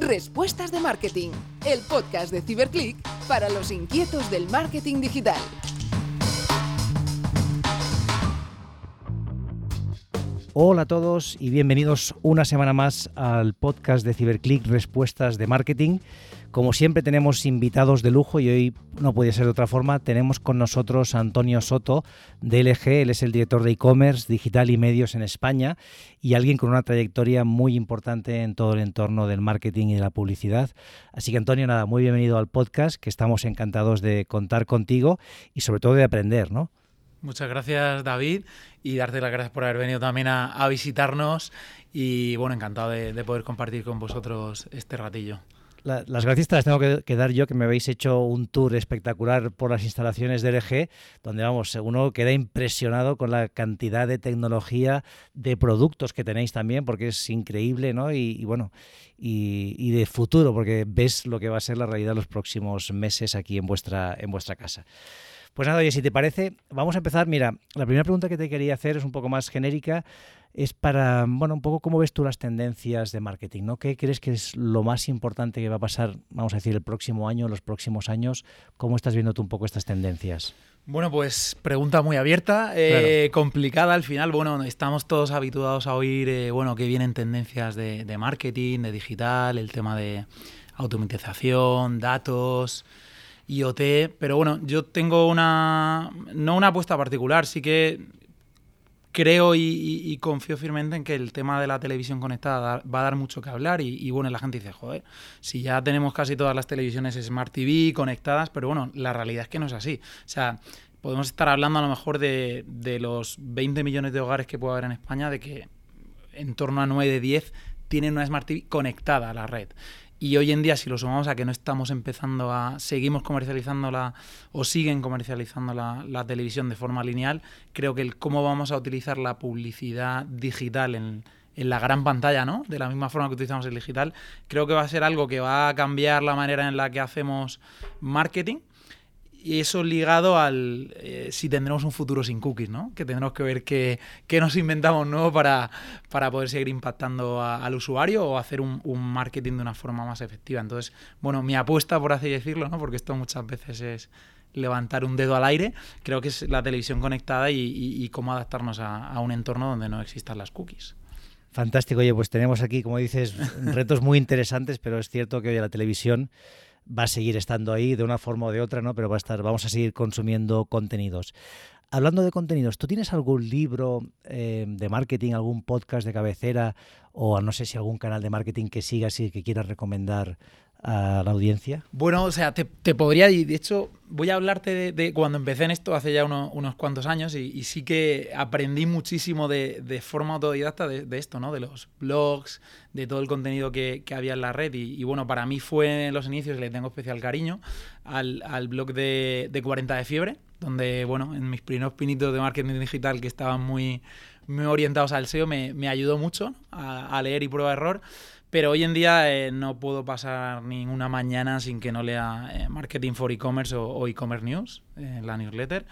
Respuestas de Marketing, el podcast de Ciberclick para los inquietos del marketing digital. Hola a todos y bienvenidos una semana más al podcast de Ciberclick Respuestas de Marketing. Como siempre tenemos invitados de lujo y hoy no podía ser de otra forma. Tenemos con nosotros a Antonio Soto de LG, él es el director de e-commerce, digital y medios en España y alguien con una trayectoria muy importante en todo el entorno del marketing y de la publicidad. Así que Antonio, nada, muy bienvenido al podcast, que estamos encantados de contar contigo y sobre todo de aprender, ¿no? Muchas gracias David y darte las gracias por haber venido también a, visitarnos y bueno, encantado de poder compartir con vosotros este ratillo las gracias te las tengo que, dar yo, que me habéis hecho un tour espectacular por las instalaciones de LG, donde vamos, uno queda impresionado con la cantidad de tecnología, de productos que tenéis también, porque es increíble, ¿no? Y, bueno, y, de futuro, porque ves lo que va a ser la realidad los próximos meses aquí en vuestra, en vuestra casa. Pues nada, oye, si te parece, vamos a empezar. Mira, la primera pregunta que te quería hacer es un poco más genérica es para, bueno, un poco cómo ves tú las tendencias de marketing, ¿no? ¿Qué crees que es lo más importante que va a pasar, vamos a decir, el próximo año, los próximos años? ¿Cómo estás viendo tú un poco estas tendencias? Bueno, pues pregunta muy abierta, eh, complicada al final. Bueno, estamos todos habituados a oír, eh, bueno, que vienen tendencias de, de marketing, de digital, el tema de automatización, datos, IoT, pero bueno, yo tengo una, no una apuesta particular, sí que creo y, confío firmemente en que el tema de la televisión conectada va a dar mucho que hablar y, bueno, la gente dice, joder, si ya tenemos casi todas las televisiones Smart TV conectadas, pero bueno, la realidad es que no es así. O sea, podemos estar hablando a lo mejor de, de los 20 millones de hogares que puede haber en España, de que en torno a 9 de 10 tienen una Smart TV conectada a la red. Y hoy en día, si lo sumamos a que no estamos empezando a. seguimos comercializando la. o siguen comercializando la, televisión de forma lineal, creo que el cómo vamos a utilizar la publicidad digital en, en la gran pantalla, ¿no? De la misma forma que utilizamos el digital, creo que va a ser algo que va a cambiar la manera en la que hacemos marketing y eso ligado al eh, si tendremos un futuro sin cookies, ¿no? Que tendremos que ver qué, nos inventamos nuevo para, para poder seguir impactando al usuario o hacer un, marketing de una forma más efectiva. Entonces, bueno, mi apuesta, por así decirlo, ¿no? Porque esto muchas veces es levantar un dedo al aire, creo que es la televisión conectada y, cómo adaptarnos a, a un entorno donde no existan las cookies. Fantástico, oye, pues tenemos aquí, como dices, retos muy interesantes, pero es cierto que hoy la televisión va a seguir estando ahí de una forma o de otra, ¿no? Pero va a estar, vamos a seguir consumiendo contenidos. Hablando de contenidos, ¿tú tienes algún libro eh, de marketing, algún podcast de cabecera o no sé si algún canal de marketing que sigas y que quieras recomendar a la audiencia? Bueno, o sea, te, podría, y de hecho voy a hablarte de, cuando empecé en esto hace ya unos cuantos años y, sí que aprendí muchísimo de, forma autodidacta de, esto, ¿no? De los blogs, de todo el contenido que, había en la red y, bueno, para mí fue en los inicios, le tengo especial cariño, al, blog de, 40 de fiebre, donde, bueno, en mis primeros pinitos de marketing digital que estaban muy, muy orientados al SEO, me, ayudó mucho a, a leer y prueba error. Pero hoy en día eh, no puedo pasar ninguna mañana sin que no lea eh, Marketing for E-Commerce o, E-Commerce News, en la newsletter.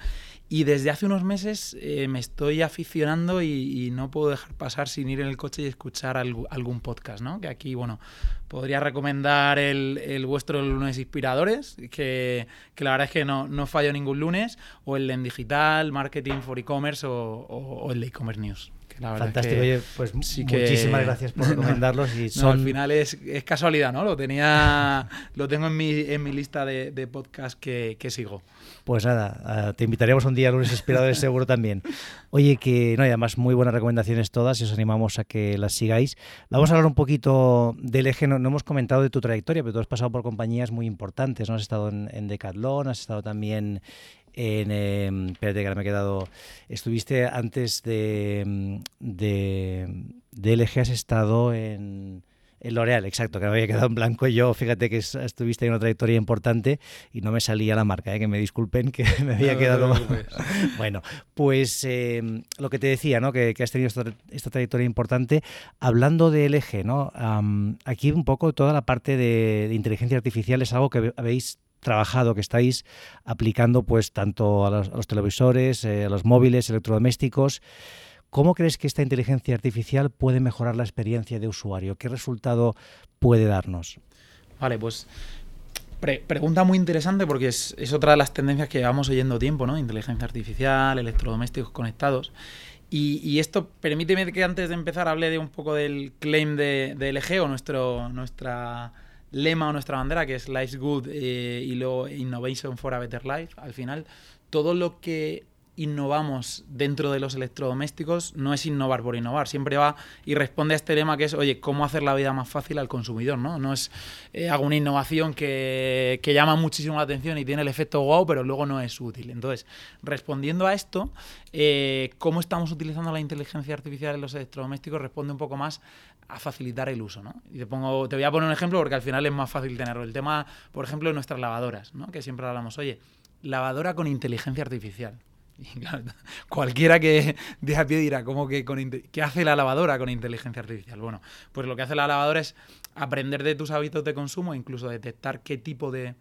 Y desde hace unos meses eh, me estoy aficionando y, no puedo dejar pasar sin ir en el coche y escuchar algún podcast, ¿no? Que aquí, bueno, podría recomendar el, vuestro Lunes Inspiradores, que, la verdad es que no, no fallo ningún lunes, o el en Digital, Marketing for E-Commerce o, o el de E-Commerce News. Fantástico, oye, pues muchísimas gracias por recomendarlos. Y al final es, casualidad, ¿no? Lo tenía, lo tengo en mi, en mi lista de, de podcast que, sigo. Pues nada, te invitaremos un día a lunes inspiradores seguro también. Oye, que no, y además muy buenas recomendaciones todas y os animamos a que las sigáis. Vamos a hablar un poquito del eje, no, hemos comentado de tu trayectoria, pero tú has pasado por compañías muy importantes, ¿no? Has estado en, en Decathlon, has estado también en, eh, espérate que ahora me he quedado, estuviste antes de, de, de LG, has estado en... En L'Oreal, exacto, que me había quedado en blanco yo, fíjate que estuviste en una trayectoria importante y no me salía la marca, ¿eh? que me disculpen que me había quedado... bueno, pues eh, lo que te decía, ¿no? que, que has tenido esta, trayectoria importante, hablando de LG, ¿no? aquí un poco toda la parte de, de inteligencia artificial es algo que habéis trabajado, que estáis aplicando pues tanto a los, televisores, eh, a los móviles, electrodomésticos. ¿Cómo crees que esta inteligencia artificial puede mejorar la experiencia de usuario? ¿Qué resultado puede darnos? Vale, pues pregunta muy interesante porque es, otra de las tendencias que llevamos oyendo tiempo, ¿no? Inteligencia artificial, electrodomésticos conectados. Y, esto, permíteme que antes de empezar hable de un poco del claim de, de LG o nuestro, nuestra lema o nuestra bandera, que es Life's Good eh, y luego Innovation for a Better Life. Al final, todo lo que innovamos dentro de los electrodomésticos no es innovar por innovar, siempre va y responde a este lema que es, oye, ¿cómo hacer la vida más fácil al consumidor? No, no es eh, hago una innovación que, que, llama muchísimo la atención y tiene el efecto wow, pero luego no es útil. Entonces, respondiendo a esto, eh, ¿cómo estamos utilizando la inteligencia artificial en los electrodomésticos? Responde un poco más a facilitar el uso, ¿no? Y te, pongo, te voy a poner un ejemplo porque al final es más fácil tenerlo. El tema, por ejemplo, de nuestras lavadoras, ¿no? Que siempre hablamos, oye, lavadora con inteligencia artificial. cualquiera que de a pie dirá, ¿cómo que con ¿qué hace la lavadora con inteligencia artificial? Bueno, pues lo que hace la lavadora es aprender de tus hábitos de consumo, incluso detectar qué tipo de,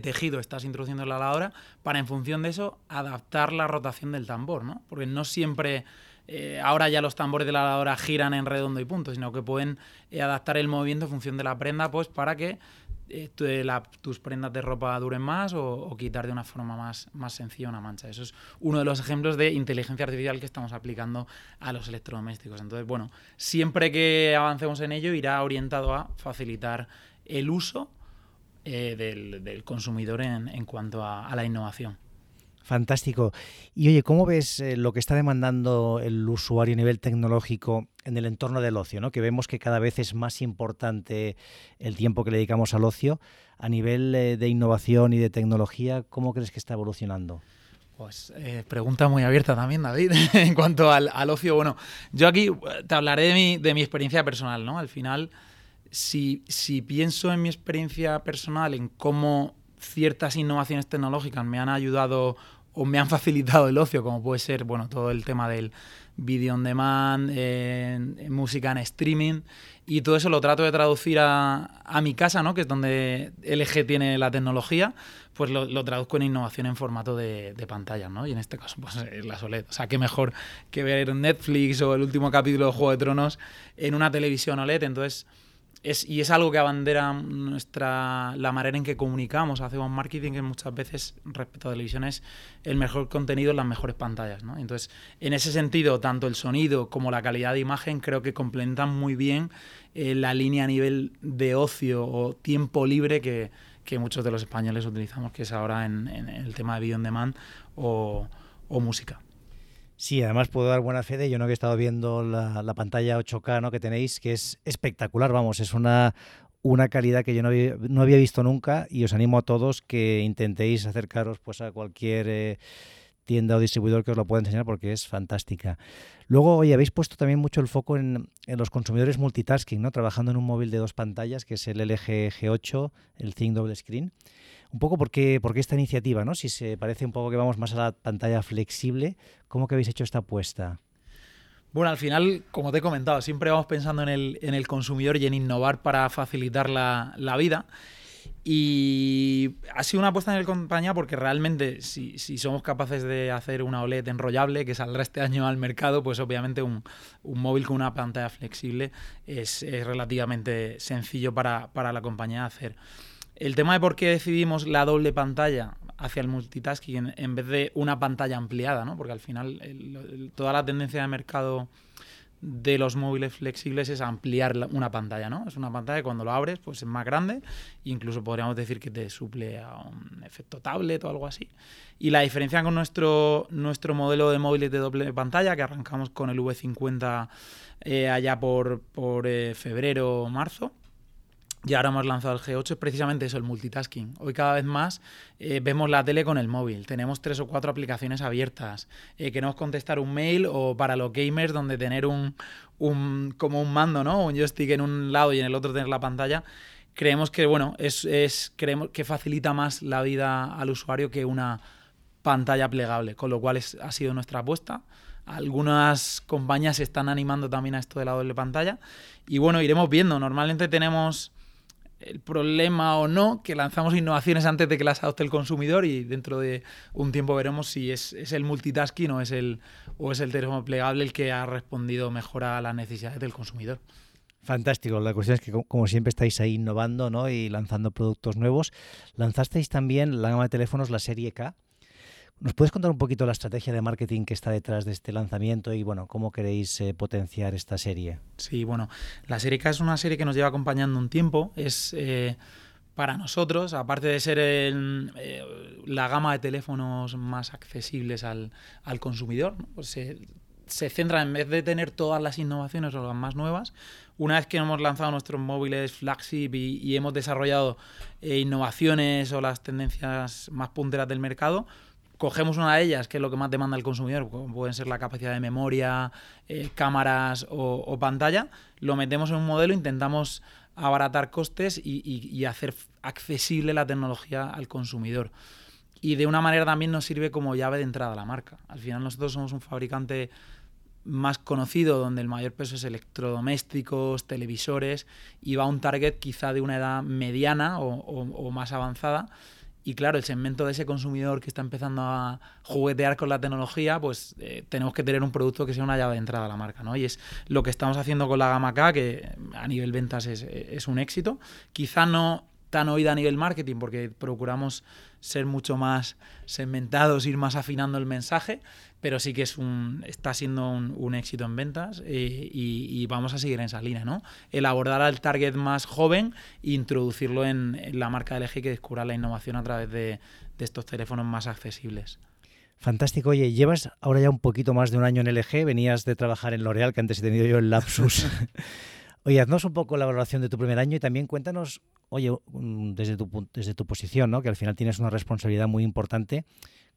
tejido estás introduciendo en la lavadora, para en función de eso adaptar la rotación del tambor, ¿no? Porque no siempre eh, ahora ya los tambores de la lavadora giran en redondo y punto, sino que pueden eh, adaptar el movimiento en función de la prenda, pues para que eh, tus prendas de ropa duren más o, quitar de una forma más, más sencilla una mancha. Eso es uno de los ejemplos de inteligencia artificial que estamos aplicando a los electrodomésticos. Entonces, bueno, siempre que avancemos en ello irá orientado a facilitar el uso eh, del, consumidor en, cuanto a la innovación. Fantástico. Y oye, ¿cómo ves eh, lo que está demandando el usuario a nivel tecnológico en el entorno del ocio? ¿no? Que vemos que cada vez es más importante el tiempo que le dedicamos al ocio. A nivel eh, de innovación y de tecnología, ¿cómo crees que está evolucionando? Pues eh, pregunta muy abierta también, David, en cuanto al, ocio. Bueno, yo aquí te hablaré de mi, de mi experiencia personal, ¿no? Al final, si, si pienso en mi experiencia personal, en cómo ciertas innovaciones tecnológicas me han ayudado o me han facilitado el ocio, como puede ser bueno todo el tema del video on demand, música en streaming, y todo eso lo trato de traducir a, a, mi casa, ¿no? que es donde LG tiene la tecnología, pues lo, traduzco en innovación en formato de, de pantalla, ¿no? Y en este caso, pues es la OLED. O sea, qué mejor que ver Netflix o el último capítulo de Juego de Tronos en una televisión OLED. Entonces, y es algo que abandera nuestra, la manera en que comunicamos, hacemos marketing, que muchas veces respecto a televisión es el mejor contenido en las mejores pantallas. ¿no? Entonces, en ese sentido, tanto el sonido como la calidad de imagen creo que complementan muy bien eh, la línea a nivel de ocio o tiempo libre que, muchos de los españoles utilizamos, que es ahora en, el tema de video on demand o música. Sí, además puedo dar buena fe de yo no que he estado viendo la, pantalla 8K ¿no? que tenéis, que es espectacular, vamos, es una, una calidad que yo no había, no había, visto nunca y os animo a todos que intentéis acercaros pues a cualquier eh, tienda o distribuidor que os lo pueda enseñar porque es fantástica. Luego, hoy habéis puesto también mucho el foco en, en, los consumidores multitasking, ¿no? Trabajando en un móvil de dos pantallas, que es el LG G8, el Think Double Screen un poco por qué, esta iniciativa, ¿no? Si se parece un poco que vamos más a la pantalla flexible, ¿cómo que habéis hecho esta apuesta? Bueno, al final, como te he comentado, siempre vamos pensando en el, en el consumidor y en innovar para facilitar la, vida. Y ha sido una apuesta en el compañía porque realmente si, somos capaces de hacer una OLED enrollable que saldrá este año al mercado, pues obviamente un, móvil con una pantalla flexible es, relativamente sencillo para, para la compañía hacer. El tema de por qué decidimos la doble pantalla hacia el multitasking en, vez de una pantalla ampliada, ¿no? Porque al final toda la tendencia de mercado de los móviles flexibles es ampliar una pantalla, ¿no? Es una pantalla que cuando lo abres pues es más grande, incluso podríamos decir que te suple a un efecto tablet o algo así. Y la diferencia con nuestro, nuestro modelo de móviles de doble pantalla, que arrancamos con el V50 eh, allá por, por eh, febrero o marzo, y ahora hemos lanzado el G8, es precisamente eso, el multitasking. Hoy cada vez más eh, vemos la tele con el móvil, tenemos tres o cuatro aplicaciones abiertas, eh, queremos contestar un mail o para los gamers donde tener un, un, como un mando, ¿no? Un joystick en un lado y en el otro tener la pantalla. Creemos que, bueno, es, es, creemos que facilita más la vida al usuario que una pantalla plegable, con lo cual es, ha sido nuestra apuesta. Algunas compañías se están animando también a esto de la doble pantalla. Y bueno, iremos viendo. Normalmente tenemos el problema o no, que lanzamos innovaciones antes de que las adopte el consumidor y dentro de un tiempo veremos si es, el multitasking o es el, o es el teléfono plegable el que ha respondido mejor a las necesidades del consumidor. Fantástico. La cuestión es que, como siempre, estáis ahí innovando ¿no? y lanzando productos nuevos. Lanzasteis también la gama de teléfonos, la serie K. ¿Nos puedes contar un poquito la estrategia de marketing que está detrás de este lanzamiento y bueno, cómo queréis eh, potenciar esta serie? Sí, bueno, la serie es una serie que nos lleva acompañando un tiempo. Es eh, para nosotros, aparte de ser eh, la gama de teléfonos más accesibles al, consumidor, pues se, centra en vez de tener todas las innovaciones o las más nuevas, una vez que hemos lanzado nuestros móviles flagship y hemos desarrollado innovaciones o las tendencias más punteras del mercado, cogemos una de ellas, que es lo que más demanda el consumidor, como pueden ser la capacidad de memoria, eh, cámaras o, pantalla, lo metemos en un modelo, intentamos abaratar costes y, hacer accesible la tecnología al consumidor. Y de una manera también nos sirve como llave de entrada a la marca. Al final nosotros somos un fabricante más conocido, donde el mayor peso es electrodomésticos, televisores, y va a un target quizá de una edad mediana o más avanzada, y claro, el segmento de ese consumidor que está empezando a juguetear con la tecnología, pues eh, tenemos que tener un producto que sea una llave de entrada a la marca, ¿no? Y es lo que estamos haciendo con la gama K, que a nivel ventas es, es un éxito. Quizá no tan oída a nivel marketing, porque procuramos ser mucho más segmentados, ir más afinando el mensaje, pero sí que es un, está siendo un, éxito en ventas eh, y, vamos a seguir en esa línea, ¿no? El abordar al target más joven e introducirlo en, la marca LG que descubra la innovación a través de, estos teléfonos más accesibles. Fantástico. Oye, llevas ahora ya un poquito más de un año en LG, venías de trabajar en L'Oreal, que antes he tenido yo el lapsus. oye, haznos un poco la valoración de tu primer año y también cuéntanos, oye, desde tu, desde tu posición, ¿no? que al final tienes una responsabilidad muy importante,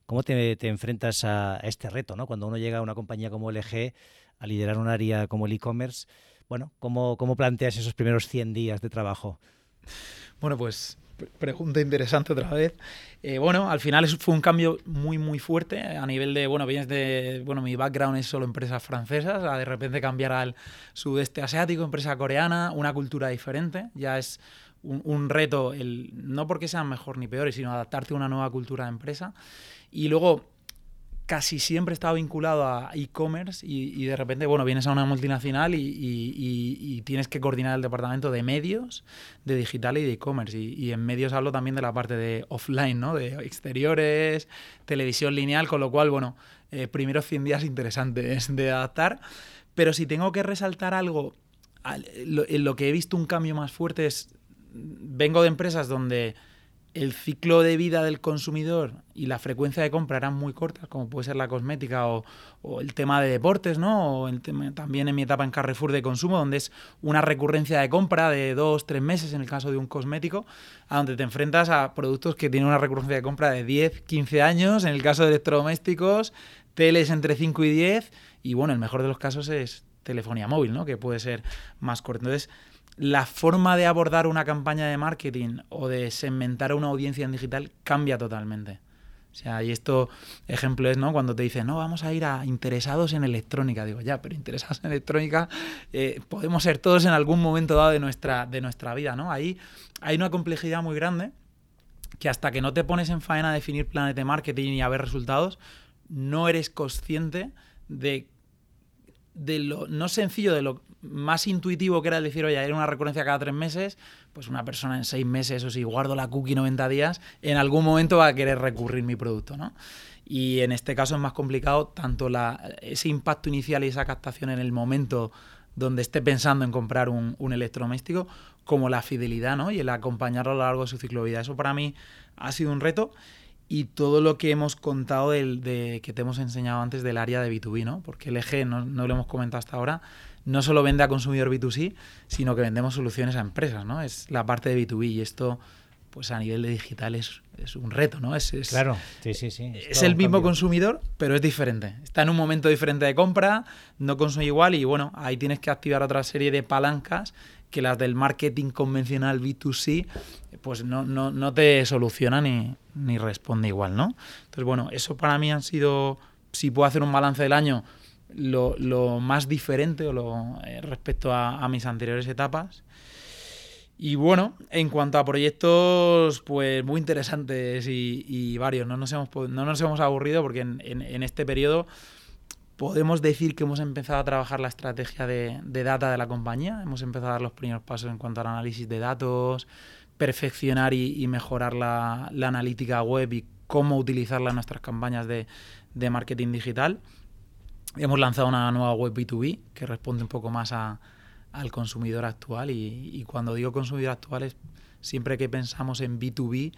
¿Cómo te, enfrentas a, este reto, ¿no? Cuando uno llega a una compañía como LG a liderar un área como el e-commerce, bueno, ¿cómo, ¿cómo planteas esos primeros 100 días de trabajo? Bueno, pues pregunta interesante otra vez. Eh, bueno, al final fue un cambio muy, muy fuerte a nivel de, bueno, vienes de, bueno, mi background es solo empresas francesas, a de repente cambiar al sudeste asiático, empresa coreana, una cultura diferente, ya es un, un reto, el, no porque sean mejor ni peores, sino adaptarte a una nueva cultura de empresa. Y luego casi siempre estaba vinculado a e-commerce y, de repente, bueno, vienes a una multinacional y, tienes que coordinar el departamento de medios, de digital y de e-commerce. Y, en medios hablo también de la parte de offline, ¿no? De exteriores, televisión lineal, con lo cual, bueno, eh, primeros 100 días interesantes de adaptar. Pero si tengo que resaltar algo, en lo que he visto un cambio más fuerte es, vengo de empresas donde el ciclo de vida del consumidor y la frecuencia de compra eran muy cortas, como puede ser la cosmética o, el tema de deportes, ¿no? O el tema, también en mi etapa en Carrefour de consumo, donde es una recurrencia de compra de dos, tres meses en el caso de un cosmético, a donde te enfrentas a productos que tienen una recurrencia de compra de 10, 15 años, en el caso de electrodomésticos, teles entre 5 y 10, y bueno, el mejor de los casos es telefonía móvil, ¿no? Que puede ser más corto. Entonces, la forma de abordar una campaña de marketing o de segmentar a una audiencia en digital cambia totalmente. O sea, y esto, ejemplo es, ¿no? Cuando te dicen, no, vamos a ir a interesados en electrónica. Digo, ya, pero interesados en electrónica eh, podemos ser todos en algún momento dado de nuestra, de nuestra vida, ¿no? Ahí hay una complejidad muy grande que hasta que no te pones en faena a definir planes de marketing y a ver resultados, no eres consciente de, de lo no sencillo, de lo más intuitivo que era decir, oye, era una recurrencia cada tres meses, pues una persona en seis meses, o si guardo la cookie 90 días, en algún momento va a querer recurrir mi producto, ¿no? Y en este caso es más complicado tanto la, ese impacto inicial y esa captación en el momento donde esté pensando en comprar un, un electrodoméstico, como la fidelidad ¿no? y el acompañarlo a lo largo de su ciclo de vida. Eso para mí ha sido un reto y todo lo que hemos contado del, de, que te hemos enseñado antes del área de B2B, ¿no? porque el eje, no, no lo hemos comentado hasta ahora, no solo vende a consumidor B2C, sino que vendemos soluciones a empresas, ¿no? Es la parte de B2B y esto, pues a nivel de digital es, un reto, ¿no? Es, claro, sí, sí, sí. Es, el mismo consumidor, pero es diferente. Está en un momento diferente de compra, no consume igual y bueno, ahí tienes que activar otra serie de palancas que las del marketing convencional B2C, pues no, no, no te soluciona ni, ni responde igual, ¿no? Entonces, bueno, eso para mí han sido, si puedo hacer un balance del año, lo, más diferente o lo, eh, respecto a, mis anteriores etapas. Y bueno, en cuanto a proyectos, pues muy interesantes y, varios. No nos, hemos, no nos hemos aburrido porque en, este periodo podemos decir que hemos empezado a trabajar la estrategia de, data de la compañía. Hemos empezado a dar los primeros pasos en cuanto al análisis de datos, perfeccionar y, mejorar la, analítica web y cómo utilizarla en nuestras campañas de, de marketing digital. Hemos lanzado una nueva web B2B que responde un poco más a al consumidor actual. Y, cuando digo consumidor actual es siempre que pensamos en B2B,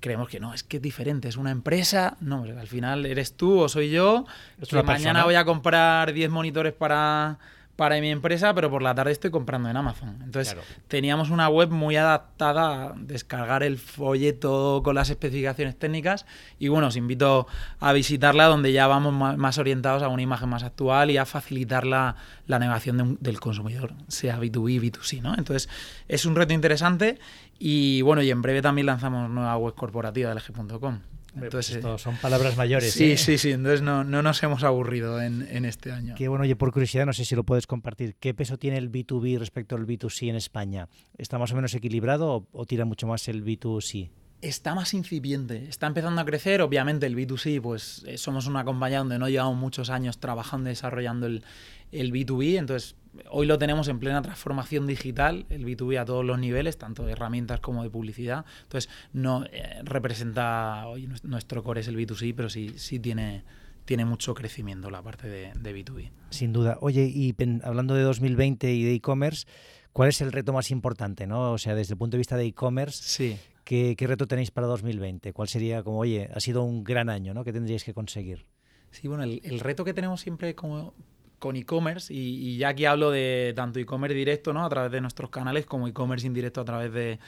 creemos que no, es que es diferente, es una empresa. No, al final eres tú o soy yo. Que mañana voy a comprar 10 monitores para para mi empresa, pero por la tarde estoy comprando en Amazon. Entonces, teníamos una web muy adaptada a descargar el folleto con las especificaciones técnicas y bueno, os invito a visitarla donde ya vamos más, orientados a una imagen más actual y a facilitar la, navegación del consumidor, sea B2B, B2C, ¿no? Entonces, es un reto interesante y bueno, y en breve también lanzamos nueva web corporativa de LG.com. Entonces, pues son palabras mayores. Sí, ¿eh? sí, sí. Entonces no, no nos hemos aburrido en, en, este año. Qué bueno, oye, por curiosidad, no sé si lo puedes compartir. ¿Qué peso tiene el B2B respecto al B2C en España? ¿Está más o menos equilibrado o, tira mucho más el B2C? Está más incipiente, está empezando a crecer. Obviamente, el B2C, pues eh, somos una compañía donde no llevamos muchos años trabajando y desarrollando el, el B2B. Entonces, Hoy lo tenemos en plena transformación digital, el B2B a todos los niveles, tanto de herramientas como de publicidad. Entonces, no eh, representa, hoy nuestro core es el B2C, pero sí, sí tiene, tiene mucho crecimiento la parte de, B2B. Sin duda. Oye, y hablando de 2020 y de e-commerce, ¿cuál es el reto más importante? ¿no? O sea, desde el punto de vista de e-commerce, sí. ¿qué, ¿qué, reto tenéis para 2020? ¿Cuál sería como, oye, ha sido un gran año, ¿no? ¿Qué tendríais que conseguir? Sí, bueno, el, el reto que tenemos siempre como, con e-commerce y, ya aquí hablo de tanto e-commerce directo ¿no? a través de nuestros canales como e-commerce indirecto a través de,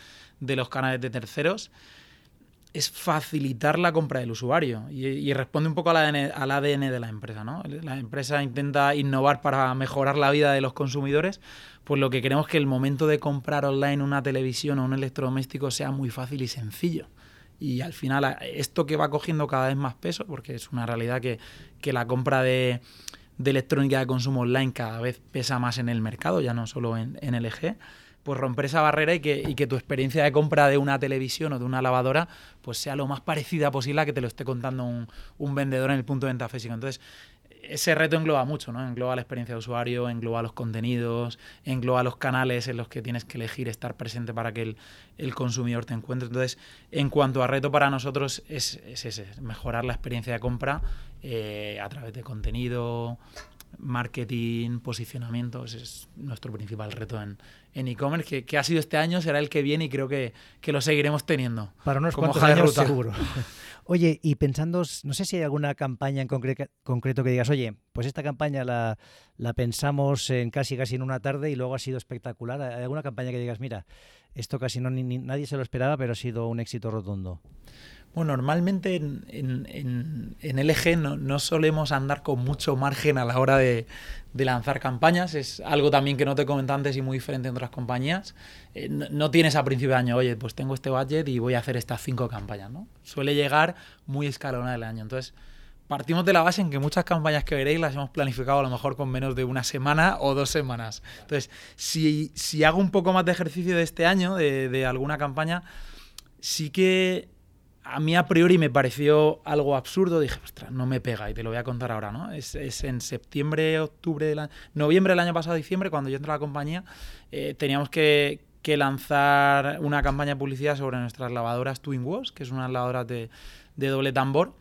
los canales de terceros es facilitar la compra del usuario y, responde un poco al ADN, de la empresa. ¿no? La empresa intenta innovar para mejorar la vida de los consumidores, pues lo que queremos es que el momento de comprar online una televisión o un electrodoméstico sea muy fácil y sencillo. Y al final esto que va cogiendo cada vez más peso, porque es una realidad que, que la compra de de electrónica de consumo online cada vez pesa más en el mercado, ya no solo en, en LG, pues romper esa barrera y que, y que, tu experiencia de compra de una televisión o de una lavadora pues sea lo más parecida posible a que te lo esté contando un, un vendedor en el punto de venta físico. Entonces, ese reto engloba mucho, ¿no? Engloba la experiencia de usuario, engloba los contenidos, engloba los canales en los que tienes que elegir estar presente para que el, consumidor te encuentre. Entonces, en cuanto a reto para nosotros es, ese, mejorar la experiencia de compra eh, a través de contenido, marketing, posicionamiento. Ese es nuestro principal reto en e-commerce, que, ha sido este año, será el que viene y creo que, lo seguiremos teniendo. Para unos cuantos años seguro. Oye, y pensando, no sé si hay alguna campaña en concreto que digas, oye, pues esta campaña la, la, pensamos en casi casi en una tarde y luego ha sido espectacular. ¿Hay alguna campaña que digas, mira, esto casi no, ni, nadie se lo esperaba, pero ha sido un éxito rotundo? Bueno, normalmente en, en, en, LG no, solemos andar con mucho margen a la hora de, lanzar campañas. Es algo también que no te comenté antes y muy diferente en otras compañías. Eh, no, tienes a principio de año, oye, pues tengo este budget y voy a hacer estas cinco campañas. ¿no? Suele llegar muy escalonada el año. Entonces, partimos de la base en que muchas campañas que veréis las hemos planificado a lo mejor con menos de una semana o dos semanas. Entonces, si, si hago un poco más de ejercicio de este año, de, de alguna campaña, sí que a mí a priori me pareció algo absurdo. Dije, ostras, no me pega y te lo voy a contar ahora, ¿no? Es, en septiembre, octubre, noviembre del año pasado, diciembre, cuando yo entré a la compañía, eh, teníamos que, lanzar una campaña de publicidad sobre nuestras lavadoras Twin Wash, que es una lavadora de, doble tambor.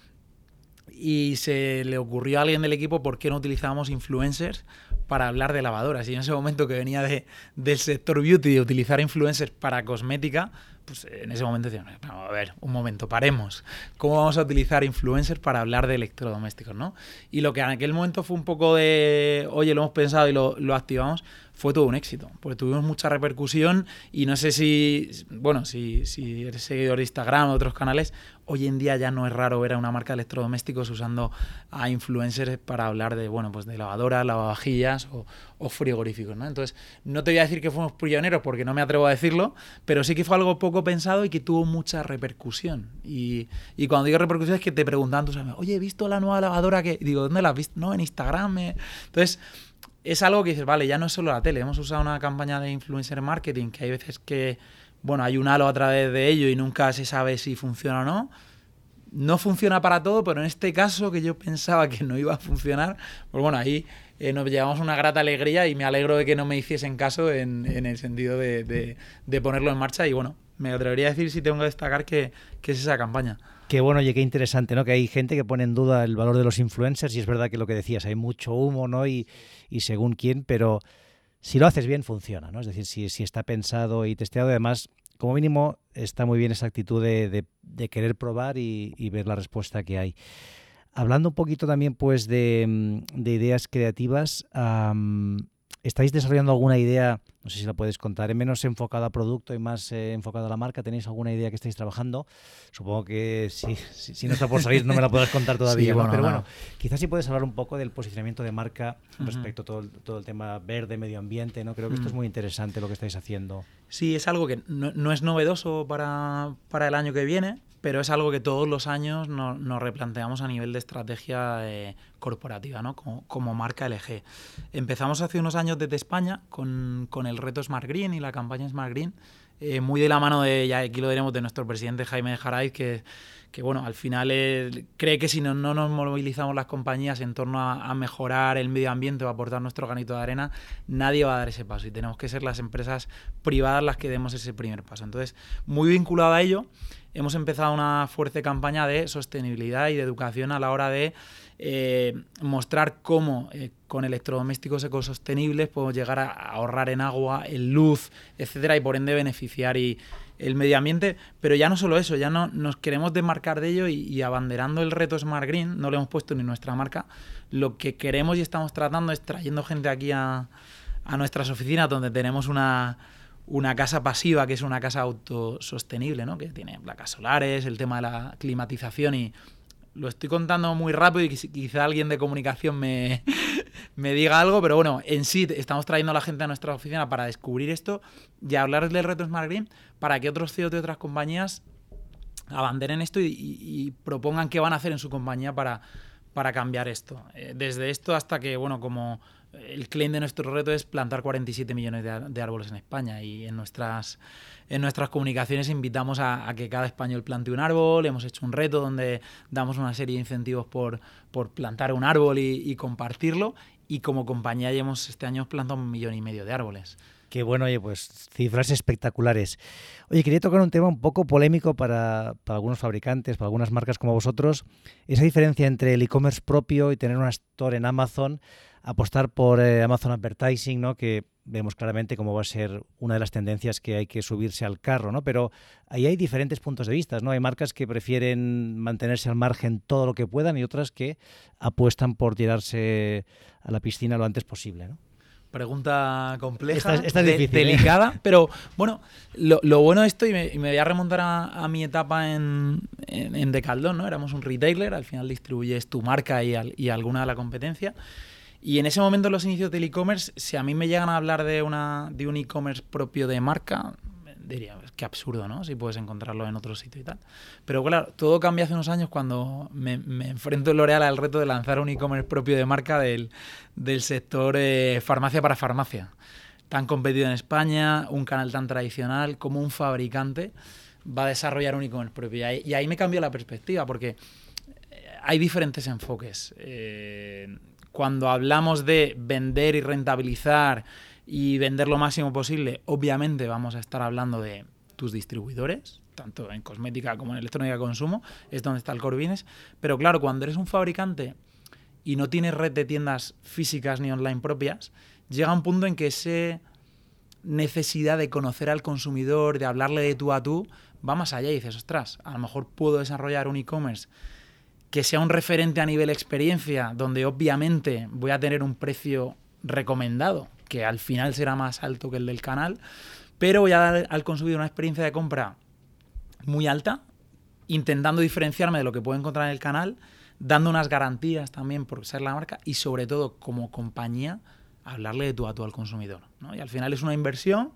Y se le ocurrió a alguien del equipo por qué no utilizábamos influencers para hablar de lavadoras. Y en ese momento que venía de, del sector beauty de utilizar influencers para cosmética, pues en ese momento decían, a ver, un momento, paremos. ¿Cómo vamos a utilizar influencers para hablar de electrodomésticos, no? Y lo que en aquel momento fue un poco de, oye, lo hemos pensado y lo, lo activamos, fue todo un éxito, porque tuvimos mucha repercusión y no sé si, bueno, si, si eres seguidor de Instagram o otros canales, hoy en día ya no es raro ver a una marca de electrodomésticos usando a influencers para hablar de, bueno, pues de lavadoras, lavavajillas o, o frigoríficos, ¿no? Entonces, no te voy a decir que fuimos pioneros porque no me atrevo a decirlo, pero sí que fue algo poco pensado y que tuvo mucha repercusión. Y, y cuando digo repercusión es que te preguntan tus amigos, oye, he visto la nueva lavadora que, digo, ¿dónde la has visto? No, en Instagram. Entonces, es algo que dices, vale, ya no es solo la tele, hemos usado una campaña de influencer marketing que hay veces que, bueno, hay un halo a través de ello y nunca se sabe si funciona o no. No funciona para todo, pero en este caso que yo pensaba que no iba a funcionar, pues bueno, ahí eh, nos llevamos una grata alegría y me alegro de que no me hiciesen caso en, el sentido de, ponerlo en marcha y bueno, me atrevería a decir si tengo que destacar que, es esa campaña. Qué bueno, oye, qué interesante, ¿no? Que hay gente que pone en duda el valor de los influencers y es verdad que lo que decías, hay mucho humo, ¿no? Y, y según quién, pero si lo haces bien funciona, ¿no? Es decir, si, está pensado y testeado, además, como mínimo, está muy bien esa actitud de, querer probar y, y, ver la respuesta que hay. Hablando un poquito también, pues, de, de ideas creativas, ¿Estáis desarrollando alguna idea, no sé si la puedes contar, menos enfocada a producto y más eh, enfocada a la marca? ¿Tenéis alguna idea que estáis trabajando? Supongo que si, si, no está por salir no me la puedes contar todavía, pero bueno, quizás sí puedes hablar un poco del posicionamiento de marca respecto a todo, todo el tema verde, medio ambiente, ¿no? Creo que esto es muy interesante lo que estáis haciendo. Sí, es algo que no, no es novedoso para, para el año que viene, pero es algo que todos los años nos, replanteamos a nivel de estrategia eh, corporativa, ¿no? Como, marca LG. Empezamos hace unos años desde España con, el reto Smart Green y la campaña Smart Green, eh, muy de la mano de, ya aquí lo diremos, de nuestro presidente Jaime Jaraiz, que, que bueno, al final cree que si no, no, nos movilizamos las compañías en torno a, a, mejorar el medio ambiente o aportar nuestro granito de arena, nadie va a dar ese paso y tenemos que ser las empresas privadas las que demos ese primer paso. Entonces, muy vinculado a ello, hemos empezado una fuerte campaña de sostenibilidad y de educación a la hora de eh, mostrar cómo eh, con electrodomésticos ecosostenibles podemos llegar a ahorrar en agua, en luz, etcétera, y por ende beneficiar y el medio ambiente. Pero ya no solo eso, ya no nos queremos desmarcar de ello y, abanderando el reto Smart Green, no le hemos puesto ni nuestra marca. Lo que queremos y estamos tratando es trayendo gente aquí a, a nuestras oficinas donde tenemos una una casa pasiva, que es una casa autosostenible, ¿no? que tiene placas solares, el tema de la climatización y lo estoy contando muy rápido y quizá alguien de comunicación me, me diga algo, pero bueno, en sí estamos trayendo a la gente a nuestra oficina para descubrir esto y hablar del reto Smart Green para que otros CEOs de otras compañías abanderen esto y, propongan qué van a hacer en su compañía para, para cambiar esto. Eh, desde esto hasta que, bueno, como el claim de nuestro reto es plantar 47 millones de, árboles en España y en nuestras, en nuestras comunicaciones invitamos a, que cada español plante un árbol, hemos hecho un reto donde damos una serie de incentivos por, por plantar un árbol y, compartirlo y como compañía ya hemos este año plantado un millón y medio de árboles. Qué bueno, oye, pues cifras espectaculares. Oye, quería tocar un tema un poco polémico para, para algunos fabricantes, para algunas marcas como vosotros, esa diferencia entre el e-commerce propio y tener una store en Amazon apostar por eh, Amazon Advertising, ¿no? que vemos claramente cómo va a ser una de las tendencias que hay que subirse al carro, ¿no? Pero ahí hay diferentes puntos de vista, ¿no? Hay marcas que prefieren mantenerse al margen todo lo que puedan y otras que apuestan por tirarse a la piscina lo antes posible, ¿no? Pregunta compleja, esta, ¿eh? delicada, pero bueno, lo, bueno de esto, y me, voy a remontar a, mi etapa en, en, Decaldón, ¿no? Éramos un retailer, al final distribuyes tu marca y, y alguna de la competencia. Y en ese momento, los inicios del e-commerce, si a mí me llegan a hablar de, una, de un e-commerce propio de marca, diría, qué absurdo, ¿no? Si puedes encontrarlo en otro sitio y tal. Pero claro, todo cambia hace unos años cuando me, enfrento en L'Oreal al reto de lanzar un e-commerce propio de marca del, sector eh, farmacia para farmacia. Tan competido en España, un canal tan tradicional como un fabricante va a desarrollar un e-commerce propio. Y ahí, me cambió la perspectiva porque eh, hay diferentes enfoques. Eh, cuando hablamos de vender y rentabilizar y vender lo máximo posible, obviamente vamos a estar hablando de tus distribuidores, tanto en cosmética como en electrónica de consumo, es donde está el core business. Pero claro, cuando eres un fabricante y no tienes red de tiendas físicas ni online propias, llega un punto en que esa necesidad de conocer al consumidor, de hablarle de tú a tú, va más allá y dices, ostras, a lo mejor puedo desarrollar un e-commerce que sea un referente a nivel experiencia, donde obviamente voy a tener un precio recomendado, que al final será más alto que el del canal, pero voy a dar al consumidor una experiencia de compra muy alta, intentando diferenciarme de lo que puedo encontrar en el canal, dando unas garantías también por ser la marca y sobre todo como compañía hablarle de tú a tú al consumidor. Y al final es una inversión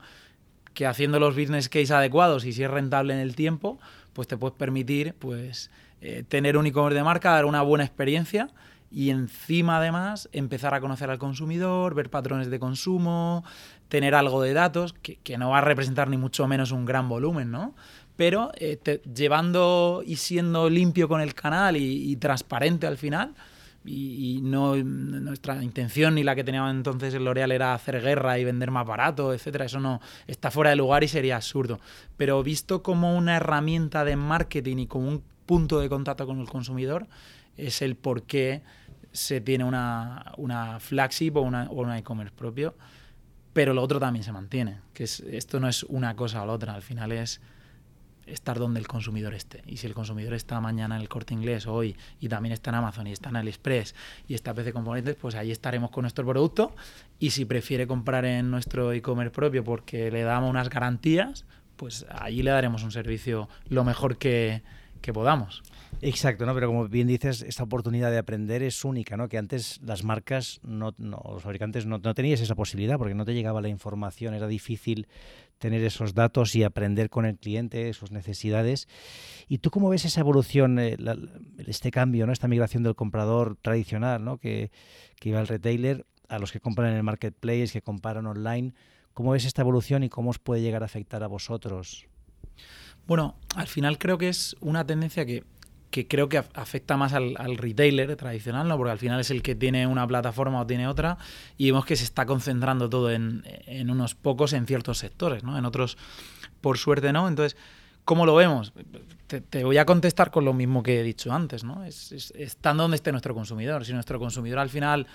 que haciendo los business case adecuados y si es rentable en el tiempo, pues te puedes permitir pues eh, tener un e-commerce de marca, dar una buena experiencia y encima además empezar a conocer al consumidor, ver patrones de consumo, tener algo de datos, que, no va a representar ni mucho menos un gran volumen, ¿no? Pero eh, llevando y siendo limpio con el canal y, transparente al final, y, no nuestra intención ni la que teníamos entonces en L'Oreal era hacer guerra y vender más barato, etcétera, eso no está fuera de lugar y sería absurdo. Pero visto como una herramienta de marketing y como un punto de contacto con el consumidor, es el por qué se tiene una, una flagship o una, o e-commerce propio, pero lo otro también se mantiene, que es, esto no es una cosa o la otra, al final es estar donde el consumidor esté. Y si el consumidor está mañana en el corte inglés hoy y también está en Amazon y está en AliExpress y está PC Componentes, pues ahí estaremos con nuestro producto. Y si prefiere comprar en nuestro e-commerce propio porque le damos unas garantías, pues ahí le daremos un servicio lo mejor que, que podamos. Exacto, ¿no? Pero como bien dices, esta oportunidad de aprender es única, ¿no? Que antes las marcas, no, los fabricantes no, no tenías esa posibilidad porque no te llegaba la información, era difícil tener esos datos y aprender con el cliente, sus necesidades. ¿Y tú cómo ves esa evolución, eh, este cambio, ¿no? esta migración del comprador tradicional, ¿no? que, iba al retailer, a los que compran en el marketplace, que comparan online? ¿Cómo ves esta evolución y cómo os puede llegar a afectar a vosotros? Bueno, al final creo que es una tendencia que, creo que afecta más al, retailer tradicional, ¿no? Porque al final es el que tiene una plataforma o tiene otra, y vemos que se está concentrando todo en, unos pocos en ciertos sectores, ¿no? En otros, por suerte, no. Entonces, ¿cómo lo vemos? Te, voy a contestar con lo mismo que he dicho antes, ¿no? Es, es, estando donde esté nuestro consumidor. Si nuestro consumidor al final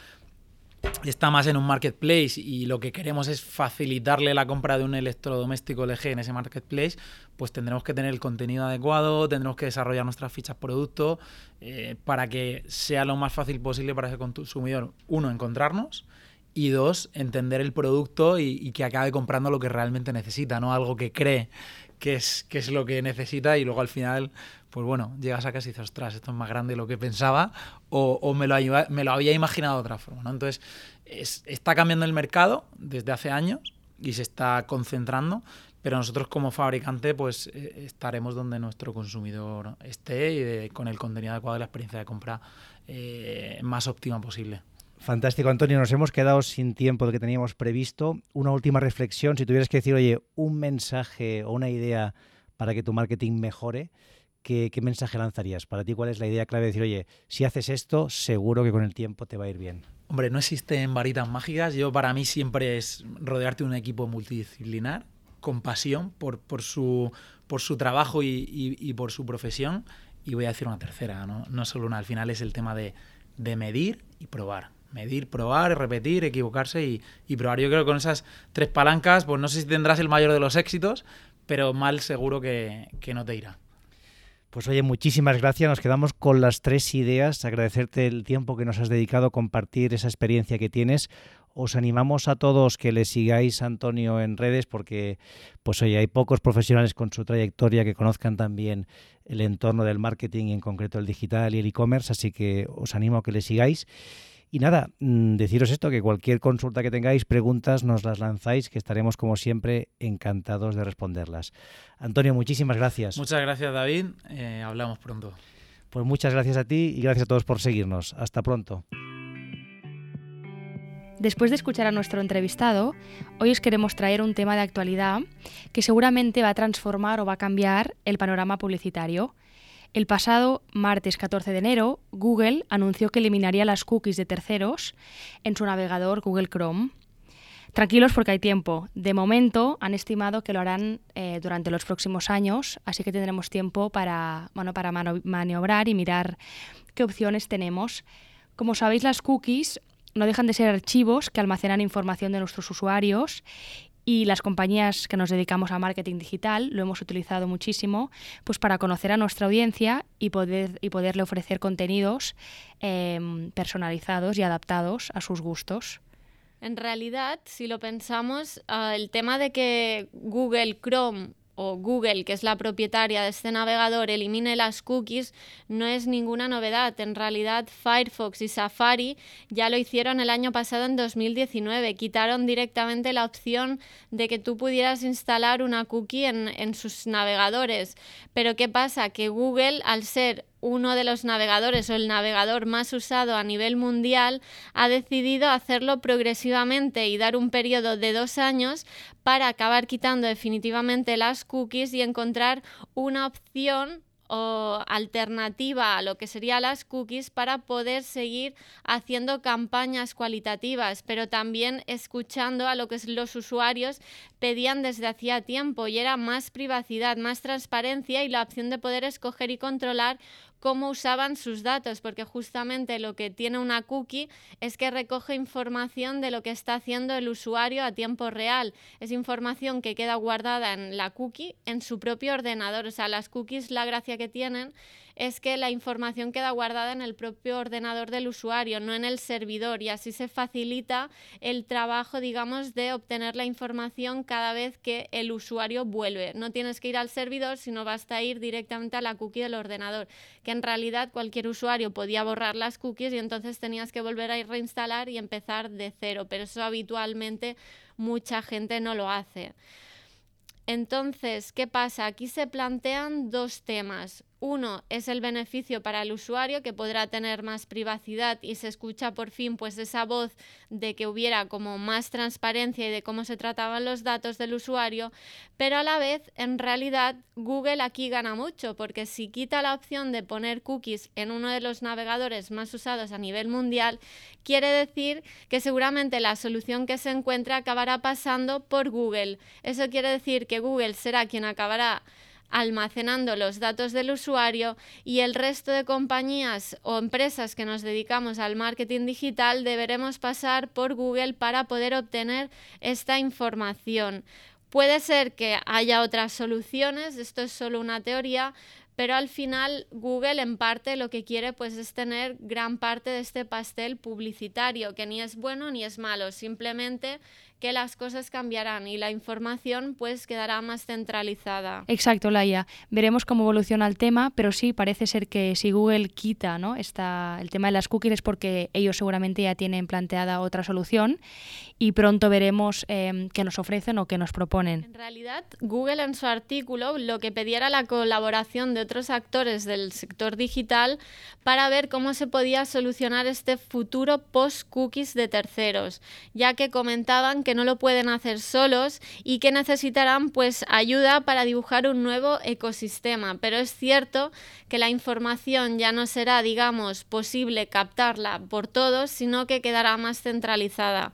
está más en un marketplace y lo que queremos es facilitarle la compra de un electrodoméstico LG en ese marketplace, pues tendremos que tener el contenido adecuado, tendremos que desarrollar nuestras fichas producto eh, para que sea lo más fácil posible para ese consumidor, uno, encontrarnos y dos, entender el producto y, y que acabe comprando lo que realmente necesita, no algo que cree que es, que es lo que necesita y luego al final pues bueno, llegas a casa y dices, ostras, esto es más grande de lo que pensaba o, me, lo, me, lo, había imaginado de otra forma. ¿no? Entonces, está cambiando el mercado desde hace años y se está concentrando, pero nosotros como fabricante pues eh, estaremos donde nuestro consumidor esté y con el contenido adecuado y la experiencia de compra eh, más óptima posible. Fantástico, Antonio. Nos hemos quedado sin tiempo de que teníamos previsto. Una última reflexión. Si tuvieras que decir, oye, un mensaje o una idea para que tu marketing mejore, ¿qué, mensaje lanzarías? Para ti, ¿cuál es la idea clave de decir, oye, si haces esto, seguro que con el tiempo te va a ir bien? Hombre, no existen varitas mágicas. Yo, para mí, siempre es rodearte de un equipo multidisciplinar, con pasión por, su, trabajo y, por su profesión. Y voy a decir una tercera, no, solo una. Al final es el tema de medir y probar medir, probar, repetir, equivocarse y, probar. Yo creo que con esas tres palancas, pues no sé si tendrás el mayor de los éxitos, pero mal seguro que, no te irá. Pues oye, muchísimas gracias. Nos quedamos con las tres ideas. Agradecerte el tiempo que nos has dedicado a compartir esa experiencia que tienes. Os animamos a todos que le sigáis Antonio en redes porque, pues oye, hay pocos profesionales con su trayectoria que conozcan también el entorno del marketing, en concreto el digital y el e-commerce, así que os animo a que le sigáis. Y nada, mm, deciros esto, que cualquier consulta que tengáis, preguntas, nos las lanzáis, que estaremos como siempre encantados de responderlas. Antonio, muchísimas gracias. Muchas gracias David, eh, hablamos pronto. Pues muchas gracias a ti y gracias a todos por seguirnos. Hasta pronto. Después de escuchar a nuestro entrevistado, hoy os queremos traer un tema de actualidad que seguramente va a transformar o va a cambiar el panorama publicitario el pasado martes 14 de enero, Google anunció que eliminaría las cookies de terceros en su navegador Google Chrome. Tranquilos porque hay tiempo. De momento han estimado que lo harán eh, durante los próximos años, así que tendremos tiempo para, bueno, para maniobrar y mirar qué opciones tenemos. Como sabéis, las cookies no dejan de ser archivos que almacenan información de nuestros usuarios y las compañías que nos dedicamos a marketing digital lo hemos utilizado muchísimo pues para conocer a nuestra audiencia y, poder, y poderle ofrecer contenidos em, personalizados y adaptados a sus gustos. En realidad, si lo pensamos, ah, el tema de que Google Chrome o Google, que es la propietaria de este navegador, elimine las cookies, no es ninguna novedad. En realidad, Firefox y Safari ya lo hicieron el año pasado en 2019. Quitaron directamente la opción de que tú pudieras instalar una cookie en, en sus navegadores. Pero ¿qué pasa? Que Google, al ser uno de los navegadores o el navegador más usado a nivel mundial, ha decidido hacerlo progresivamente y dar un periodo de dos años para acabar quitando definitivamente las cookies y encontrar una opción o alternativa a lo que serían las cookies para poder seguir haciendo campañas cualitativas, pero también escuchando a lo que los usuarios pedían desde hacía tiempo y era más privacidad, más transparencia y la opción de poder escoger y controlar cómo usaban sus datos, porque justamente lo que tiene una cookie es que recoge información de lo que está haciendo el usuario a tiempo real. Es información que queda guardada en la cookie en su propio ordenador. O sea, las cookies, la gracia que tienen es que la información queda guardada en el propio ordenador del usuario, no en el servidor, y así se facilita el trabajo, digamos, de obtener la información cada vez que el usuario vuelve. No tienes que ir al servidor, sino basta ir directamente a la cookie del ordenador, que en realidad cualquier usuario podía borrar las cookies y entonces tenías que volver a reinstalar y empezar de cero, pero eso habitualmente mucha gente no lo hace. Entonces, ¿qué pasa? Aquí se plantean dos temas. Uno es el beneficio para el usuario que podrá tener más privacidad y se escucha por fin pues esa voz de que hubiera como más transparencia y de cómo se trataban los datos del usuario, pero a la vez en realidad Google aquí gana mucho porque si quita la opción de poner cookies en uno de los navegadores más usados a nivel mundial, quiere decir que seguramente la solución que se encuentra acabará pasando por Google. Eso quiere decir que Google será quien acabará almacenando los datos del usuario y el resto de compañías o empresas que nos dedicamos al marketing digital deberemos pasar por Google para poder obtener esta información. Puede ser que haya otras soluciones, esto es solo una teoría, pero al final Google en parte lo que quiere pues es tener gran parte de este pastel publicitario, que ni es bueno ni es malo, simplemente que las cosas cambiarán y la información pues quedará más centralizada. Exacto, Laia. Veremos cómo evoluciona el tema, pero sí parece ser que si Google quita ¿no? Está el tema de las cookies es porque ellos seguramente ya tienen planteada otra solución y pronto veremos eh, qué nos ofrecen o qué nos proponen. En realidad, Google en su artículo lo que pedía era la colaboración de otros actores del sector digital para ver cómo se podía solucionar este futuro post-cookies de terceros, ya que comentaban que no lo pueden hacer solos y que necesitarán pues ayuda para dibujar un nuevo ecosistema. Pero es cierto que la información ya no será, digamos, posible captarla por todos, sino que quedará más centralizada.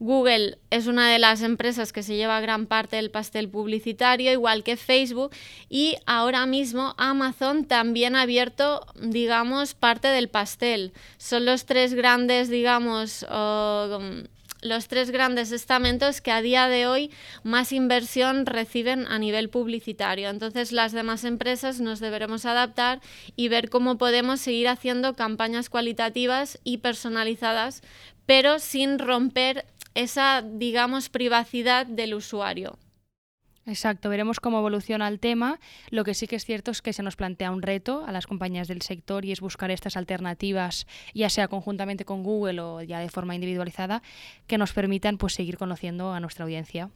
Google es una de las empresas que se lleva gran parte del pastel publicitario, igual que Facebook, y ahora mismo Amazon también ha abierto, digamos, parte del pastel. Son los tres grandes, digamos, los tres grandes estamentos que a día de hoy más inversión reciben a nivel publicitario. Entonces las demás empresas nos deberemos adaptar y ver cómo podemos seguir haciendo campañas cualitativas y personalizadas, pero sin romper esa, digamos, privacidad del usuario. Exacto, veremos cómo evoluciona el tema. Lo que sí que es cierto es que se nos plantea un reto a las compañías del sector y es buscar estas alternativas, ya sea conjuntamente con Google o ya de forma individualizada, que nos permitan pues, seguir conociendo a nuestra audiencia.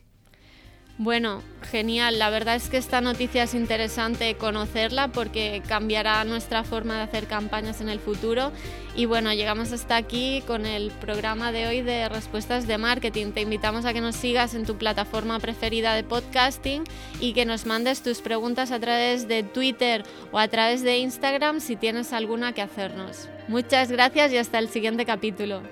Bueno, genial. La verdad es que esta noticia es interesante conocerla porque cambiará nuestra forma de hacer campañas en el futuro. Y bueno, llegamos hasta aquí con el programa de hoy de respuestas de marketing. Te invitamos a que nos sigas en tu plataforma preferida de podcasting y que nos mandes tus preguntas a través de Twitter o a través de Instagram si tienes alguna que hacernos. Muchas gracias y hasta el siguiente capítulo.